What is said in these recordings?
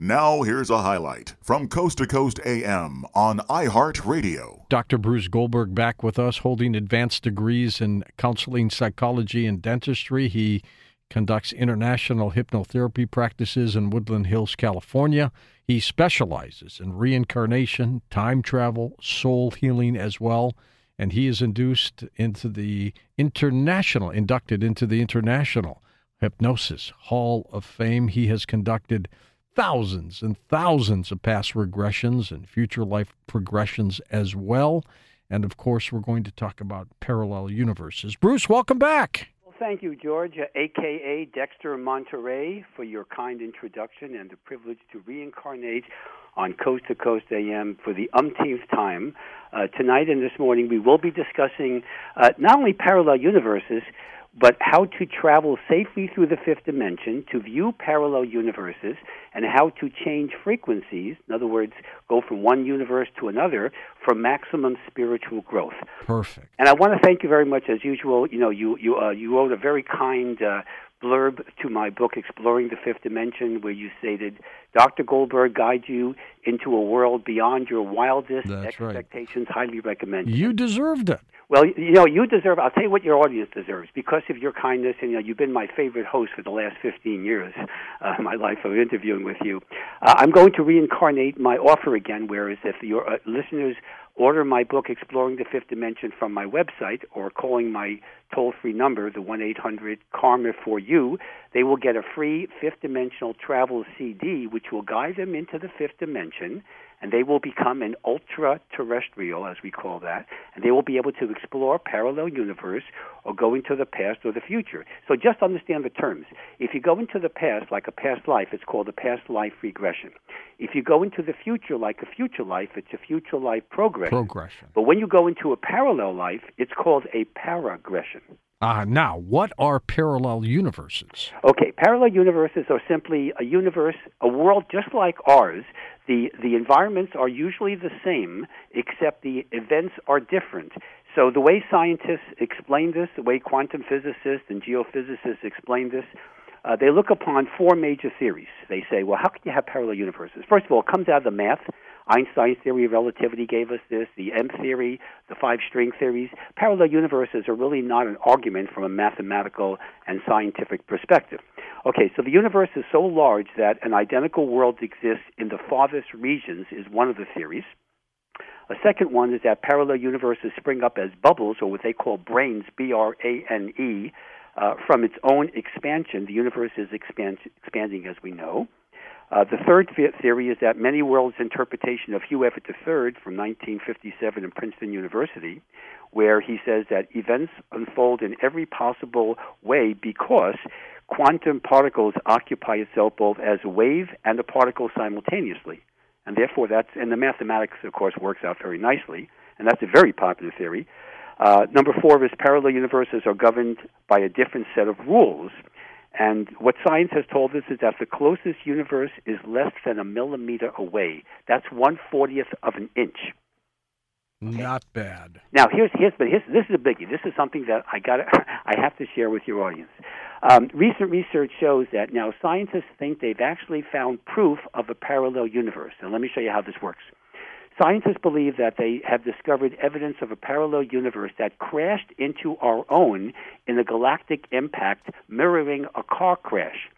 Now, here's a highlight from Coast to Coast AM on iHeartRadio. Dr. Bruce Goldberg back with us, holding advanced degrees in counseling, psychology, and dentistry. He conducts international hypnotherapy practices in Woodland Hills, California. He specializes in reincarnation, time travel, soul healing as well. And he is induced into the international, inducted into the International Hypnosis Hall of Fame. He has conducted thousands and thousands of past regressions and future life progressions as well. And of course, we're going to talk about parallel universes. Bruce, welcome back. Well, thank you, George, aka Dexter Monterey, for your kind introduction and the privilege to reincarnate on Coast to Coast AM for the umpteenth time. Uh, tonight and this morning, we will be discussing uh, not only parallel universes, but how to travel safely through the fifth dimension, to view parallel universes, and how to change frequencies, in other words, go from one universe to another for maximum spiritual growth. Perfect. And I want to thank you very much, as usual. You know, you you uh, you wrote a very kind uh, blurb to my book, Exploring the Fifth Dimension, where you stated, Dr. Goldberg guides you into a world beyond your wildest That's right. expectations. Highly recommended. You deserved it. Well, you know, you deserve. I'll tell you what your audience deserves because of your kindness, and you know, you've been my favorite host for the last 15 years, uh, my life of interviewing with you. Uh, I'm going to reincarnate my offer again. Whereas, if your uh, listeners order my book, Exploring the Fifth Dimension, from my website or calling my toll-free number, the one eight hundred Karma for you, they will get a free fifth dimensional travel CD, which will guide them into the fifth dimension and they will become an ultra terrestrial, as we call that, and they will be able to explore parallel universe or go into the past or the future. So just understand the terms. If you go into the past, like a past life, it's called a past life regression. If you go into the future, like a future life, it's a future life progression. Progression. But when you go into a parallel life, it's called a paragression. Ah, now, what are parallel universes? Okay, parallel universes are simply a universe, a world just like ours. The the environments are usually the same, except the events are different. So the way scientists explain this, the way quantum physicists and geophysicists explain this, uh, they look upon four major theories. They say, well, how can you have parallel universes? First of all, it comes out of the math. Einstein's theory of relativity gave us this, the M theory, the five string theories. Parallel universes are really not an argument from a mathematical and scientific perspective. Okay, so the universe is so large that an identical world exists in the farthest regions, is one of the theories. A second one is that parallel universes spring up as bubbles, or what they call branes, B R A N E, uh, from its own expansion. The universe is expand- expanding, as we know. Uh, the third theory is that many worlds' interpretation of Hugh Everett III from 1957 in Princeton University, where he says that events unfold in every possible way because quantum particles occupy itself both as a wave and a particle simultaneously. And therefore, that's, and the mathematics, of course, works out very nicely, and that's a very popular theory. Uh, number four is parallel universes are governed by a different set of rules. And what science has told us is that the closest universe is less than a millimeter away. That's one fortieth of an inch. Not bad. Now here's here's but here's, this is a biggie. This is something that I got I have to share with your audience. Um, recent research shows that now scientists think they've actually found proof of a parallel universe. And let me show you how this works. Scientists believe that they have discovered evidence of a parallel universe that crashed into our own in a galactic impact mirroring a car crash.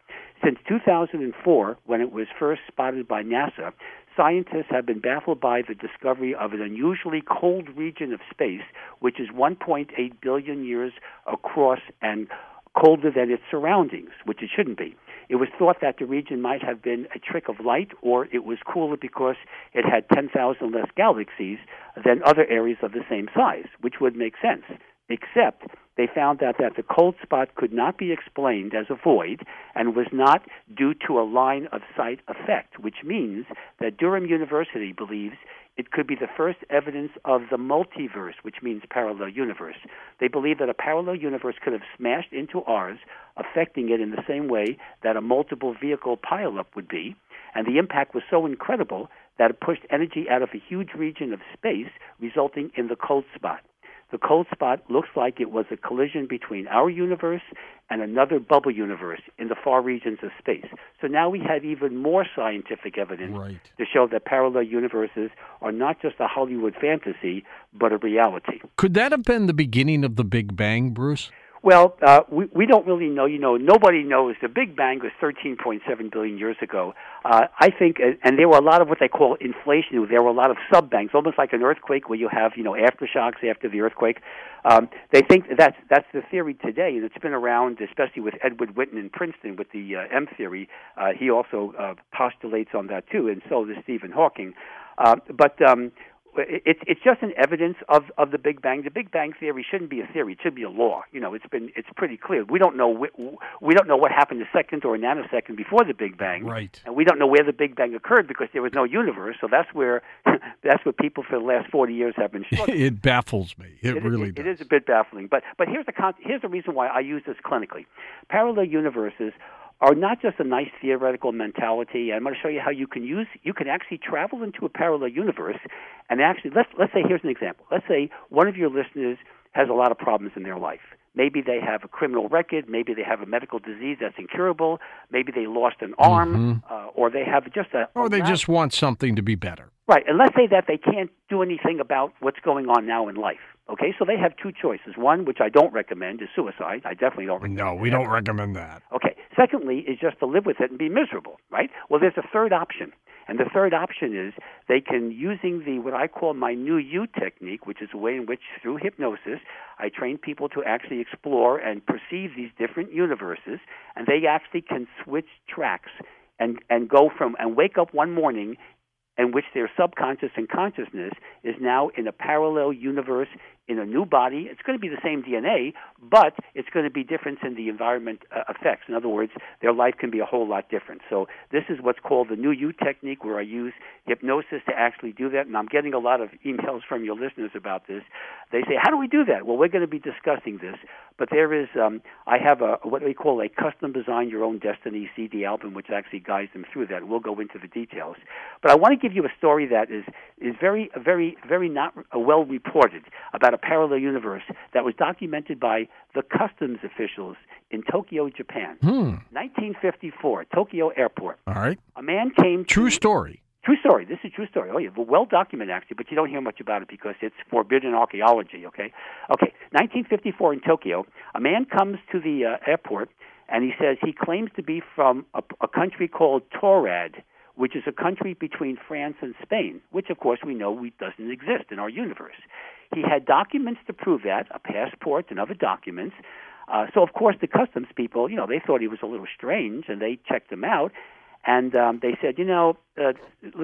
Since 2004, when it was first spotted by NASA, scientists have been baffled by the discovery of an unusually cold region of space, which is 1.8 billion years across and colder than its surroundings, which it shouldn't be. It was thought that the region might have been a trick of light, or it was cooler because it had 10,000 less galaxies than other areas of the same size, which would make sense. Except they found out that the cold spot could not be explained as a void and was not due to a line of sight effect, which means that Durham University believes it could be the first evidence of the multiverse, which means parallel universe. They believe that a parallel universe could have smashed into ours, affecting it in the same way that a multiple vehicle pileup would be. And the impact was so incredible that it pushed energy out of a huge region of space, resulting in the cold spot. The cold spot looks like it was a collision between our universe and another bubble universe in the far regions of space. So now we have even more scientific evidence Right. to show that parallel universes are not just a Hollywood fantasy, but a reality. Could that have been the beginning of the Big Bang, Bruce? Well, uh, we, we don't really know. You know, nobody knows. The Big Bang was 13.7 billion years ago. Uh, I think, uh, and there were a lot of what they call inflation. There were a lot of sub bangs, almost like an earthquake, where you have you know aftershocks after the earthquake. Um, they think that's that's the theory today, and it's been around, especially with Edward Witten in Princeton with the uh, M theory. Uh, he also uh, postulates on that too, and so does Stephen Hawking. Uh, but um, it's it's just an evidence of of the Big Bang. The Big Bang theory shouldn't be a theory; it should be a law. You know, it's been it's pretty clear. We don't know wh- we don't know what happened a second or a nanosecond before the Big Bang, Right. and we don't know where the Big Bang occurred because there was no universe. So that's where that's what people for the last forty years have been struggling. it baffles me. It, It- really it, does. it is a bit baffling. But but here's the con- here's the reason why I use this clinically. Parallel universes are not just a nice theoretical mentality. I'm going to show you how you can use you can actually travel into a parallel universe and actually let's let's say here's an example. Let's say one of your listeners has a lot of problems in their life. Maybe they have a criminal record. Maybe they have a medical disease that's incurable. Maybe they lost an arm, uh, or they have just a. or they just want something to be better. Right, and let's say that they can't do anything about what's going on now in life. Okay, so they have two choices. One, which I don't recommend, is suicide. I definitely don't recommend No, we it don't recommend that. Okay, secondly, is just to live with it and be miserable, right? Well, there's a third option. And the third option is they can, using the what I call my new you technique, which is a way in which, through hypnosis, I train people to actually explore and perceive these different universes, and they actually can switch tracks and, and go from, and wake up one morning in which their subconscious and consciousness is now in a parallel universe in a new body. It's going to be the same DNA, but it's going to be different in the environment uh, effects. In other words, their life can be a whole lot different. So this is what's called the New You technique, where I use hypnosis to actually do that. And I'm getting a lot of emails from your listeners about this. They say, "How do we do that?" Well, we're going to be discussing this, but there is um, I have a what we call a custom design your own destiny CD album, which actually guides them through that. We'll go into the details, but I want to give you a story that is is very very very not uh, well reported about a parallel universe that was documented by the customs officials in Tokyo, Japan. Hmm. 1954, Tokyo Airport. All right. A man came to True story. True story. This is a true story. Oh, yeah, well documented actually, but you don't hear much about it because it's forbidden archaeology. Okay, okay. 1954 in Tokyo, a man comes to the uh, airport and he says he claims to be from a, a country called Taured, which is a country between France and Spain, which of course we know we, doesn't exist in our universe. He had documents to prove that, a passport and other documents. Uh, so of course the customs people, you know, they thought he was a little strange, and they checked him out, and um, they said, you know, uh,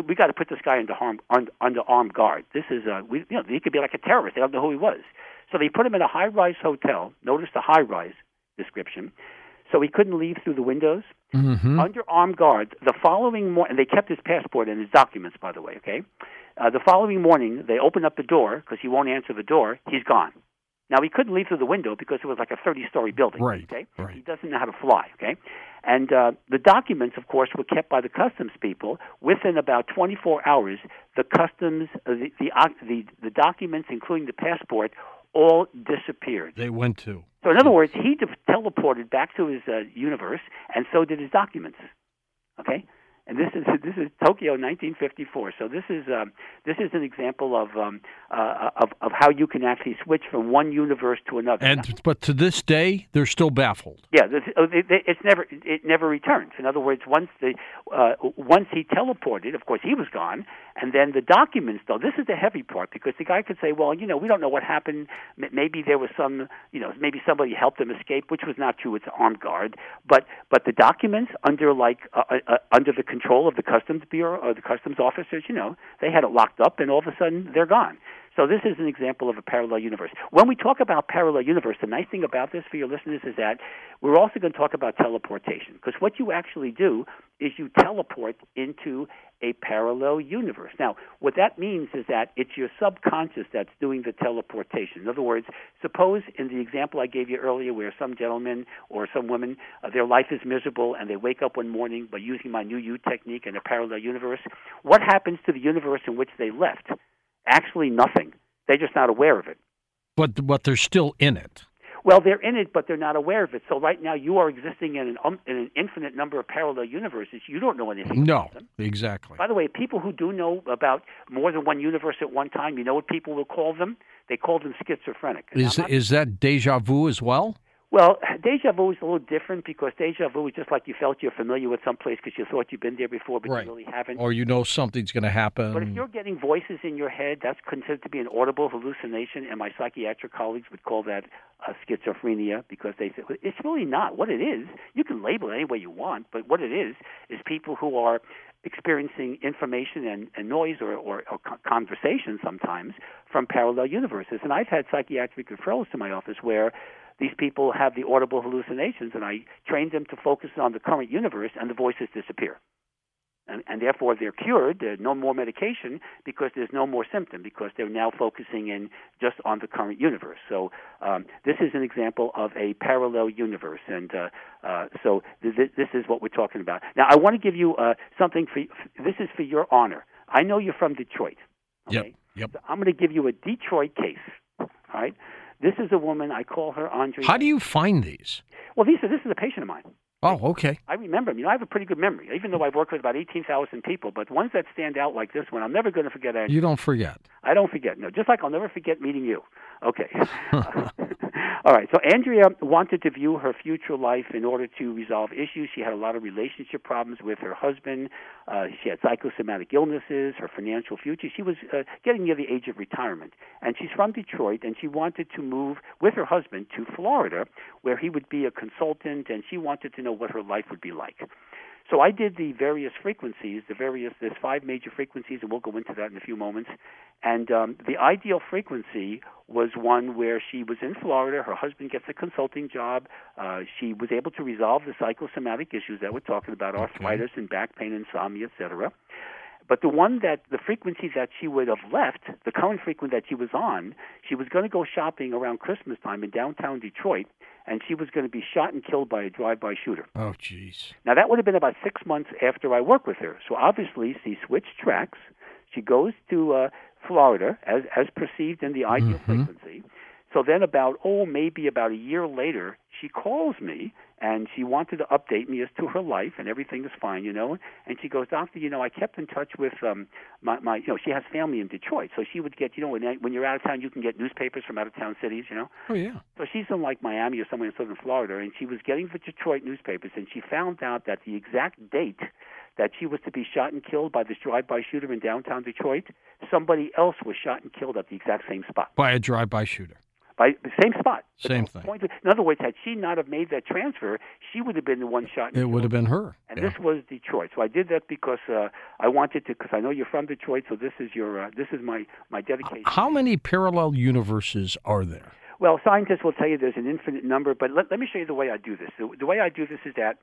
we got to put this guy under, harm, under, under armed guard. This is, uh, we, you know, he could be like a terrorist. They don't know who he was. So they put him in a high-rise hotel. Notice the high-rise description. So he couldn't leave through the windows. Mm-hmm. Under armed guard, the following morning, and they kept his passport and his documents, by the way. Okay, uh, the following morning, they open up the door because he won't answer the door. He's gone. Now he couldn't leave through the window because it was like a 30-story building. Right, Okay. right. He doesn't know how to fly. Okay. And uh, the documents, of course, were kept by the customs people. Within about 24 hours, the customs, uh, the, the the the documents, including the passport, all disappeared. They went to. So, in other words, he de- teleported back to his uh, universe, and so did his documents. Okay, and this is this is Tokyo, 1954. So this is um, this is an example of um, uh, of of how you can actually switch from one universe to another. And but to this day, they're still baffled. Yeah, this, it, it- it's never it never returns. In other words, once the uh, once he teleported, of course he was gone, and then the documents. Though this is the heavy part because the guy could say, well, you know, we don't know what happened. Maybe there was some, you know, maybe somebody helped him escape, which was not true. It's armed guard, but but the documents under like uh, uh, uh, under the control of the customs bureau or the customs officers, you know, they had it locked up, and all of a sudden they're gone. So this is an example of a parallel universe. When we talk about parallel universe, the nice thing about this for your listeners is that we're also going to talk about teleportation because what you actually do is you teleport into a parallel universe. Now, what that means is that it's your subconscious that's doing the teleportation. In other words, suppose in the example I gave you earlier where some gentleman or some woman, uh, their life is miserable and they wake up one morning by using my new you technique in a parallel universe, what happens to the universe in which they left? Actually, nothing. They're just not aware of it. But but they're still in it. Well, they're in it, but they're not aware of it. So right now, you are existing in an um, in an infinite number of parallel universes. You don't know anything. No, about them. exactly. By the way, people who do know about more than one universe at one time, you know what people will call them? They call them schizophrenic. Is not- is that deja vu as well? Well, deja vu is a little different because deja vu is just like you felt you're familiar with some place because you thought you've been there before, but Right. you really haven't. Or you know something's going to happen. But if you're getting voices in your head, that's considered to be an audible hallucination, and my psychiatric colleagues would call that uh, schizophrenia because they say "Well, it's really not. What it is, you can label it any way you want, but what it is is people who are experiencing information and, and noise or, or, or conversation sometimes from parallel universes. And I've had psychiatric referrals to my office where these people have the audible hallucinations, and I train them to focus on the current universe, and the voices disappear and, and therefore they're cured. There's no more medication because there's no more symptom because they're now focusing in just on the current universe. So um, this is an example of a parallel universe, and uh, uh, so th- th- this is what we're talking about. Now, I want to give you uh, something for this is for your honor. I know you're from Detroit. Yep. Yep. So I'm going to give you a Detroit case. All right. This is a woman. I call her Andrea. How do you find these? well, these are, this is a patient of mine. Oh, okay. I remember them. You know, I have a pretty good memory, even though I've worked with about 18,000 people. But ones that stand out like this one, I'm never going to forget. Andrea. You don't forget. I don't forget. No, just like I'll never forget meeting you. Okay. All right. So Andrea wanted to view her future life in order to resolve issues. She had a lot of relationship problems with her husband. Uh, she had psychosomatic illnesses. Her financial future. She was uh, getting near the age of retirement, and she's from Detroit, and she wanted to move with her husband to Florida, where he would be a consultant, and she wanted to know what her life would be like. So I did the various frequencies, the various there's five major frequencies, and we'll go into that in a few moments. And um, the ideal frequency was one where she was in Florida. Her husband gets a consulting job. Uh, she was able to resolve the psychosomatic issues that we're talking about, arthritis and back pain, insomnia, etc. But the one that the frequency that she would have left, the current frequency that she was on, she was going to go shopping around Christmas time in downtown Detroit, and she was going to be shot and killed by a drive-by shooter. Oh, jeez. Now that would have been about six months after I worked with her. So obviously she switched tracks. She goes to uh, Florida as as perceived in the ideal Mhm. frequency. So then about oh maybe about a year later she calls me and she wanted to update me as to her life and everything is fine, you know. And she goes, Doctor, you know, I kept in touch with um my my you know, she has family in Detroit, so she would get you know when when you're out of town you can get newspapers from out of town cities, you know. Oh, yeah. So she's in like Miami or somewhere in southern Florida, and she was getting the Detroit newspapers, and she found out that the exact date that she was to be shot and killed by this drive-by shooter in downtown Detroit, somebody else was shot and killed at the exact same spot, By a drive-by shooter. By the same spot. Same thing. Point, in other words, had she not have made that transfer, she would have been the one shot. It would have been her. And Yeah. this was Detroit, so I did that because uh, I wanted to. Because I know you're from Detroit, so this is your. Uh, this is my my dedication. How many parallel universes are there? Well, scientists will tell you there's an infinite number, but let, let me show you the way I do this. The, the way I do this is that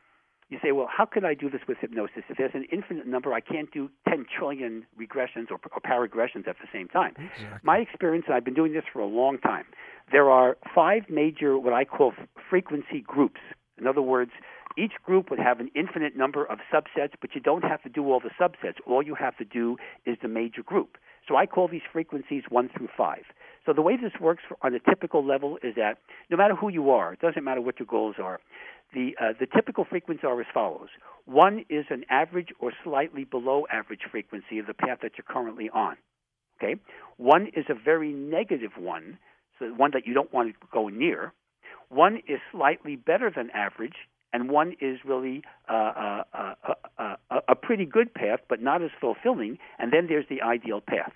you say, well, how can I do this with hypnosis? If there's an infinite number, I can't do 10 trillion regressions or, or paragressions at the same time. My experience, and I've been doing this for a long time, there are five major, what I call frequency groups. In other words, each group would have an infinite number of subsets, but you don't have to do all the subsets. All you have to do is the major group. So I call these frequencies one through five. So the way this works for, on a typical level is that no matter who you are, it doesn't matter what your goals are. The uh, the typical frequencies are as follows: one is an average or slightly below average frequency of the path that you're currently on. Okay, one is a very negative one, so one that you don't want to go near. One is slightly better than average, and one is really uh, uh, uh, uh, uh, a pretty good path, but not as fulfilling. And then there's the ideal path.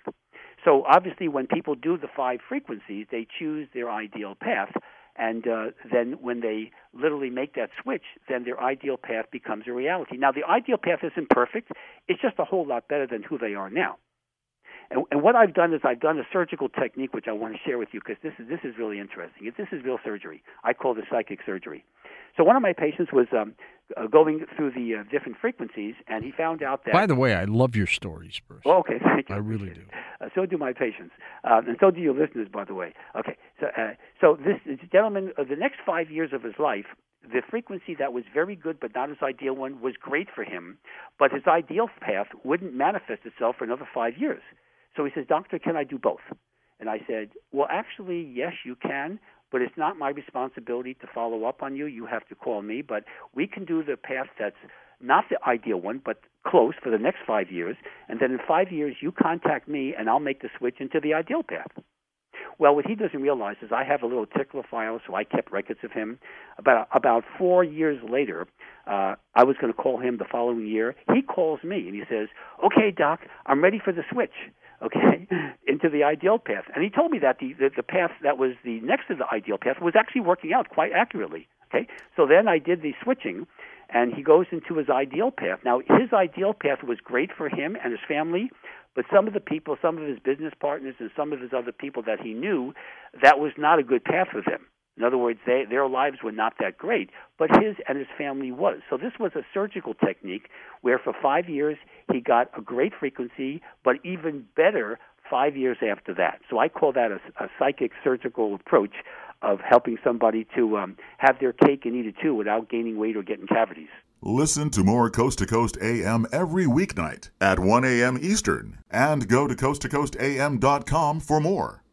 So obviously, when people do the five frequencies, they choose their ideal path, and uh, then when they literally make that switch, then their ideal path becomes a reality. Now, the ideal path isn't perfect; it's just a whole lot better than who they are now. And, and what I've done is I've done a surgical technique which I want to share with you because this is this is really interesting. This is real surgery. I call this psychic surgery. So one of my patients was um, uh, going through the uh, different frequencies, and he found out that. By the way, I love your stories, Bruce. Oh, okay, thank you. I really do. Uh, so do my patients, um, and so do your listeners, by the way. Okay, so uh, so this, this gentleman, uh, the next five years of his life, the frequency that was very good but not his ideal one was great for him, but his ideal path wouldn't manifest itself for another five years. So he says, Doctor, can I do both? And I said, Well, actually, yes, you can, but it's not my responsibility to follow up on you. You have to call me, but we can do the path that's not the ideal one, but close for the next five years. And then in five years, you contact me, and I'll make the switch into the ideal path. Well, what he doesn't realize is I have a little tickler file, so I kept records of him. About about four years later, uh, I was going to call him the following year. He calls me and he says, "Okay, doc, I'm ready for the switch." Okay, into the ideal path, and he told me that the, the the path that was the next to the ideal path was actually working out quite accurately. Okay, so then I did the switching, and he goes into his ideal path. Now, his ideal path was great for him and his family, but some of the people, some of his business partners, and some of his other people that he knew, that was not a good path for them. In other words, they, their lives were not that great, but his and his family was. So this was a surgical technique where for five years he got a great frequency, but even better five years after that. So I call that a, a psychic surgical approach of helping somebody to um, have their cake and eat it too without gaining weight or getting cavities. Listen to more Coast to Coast AM every weeknight at 1 a.m. Eastern and go to coasttocoastam.com for more.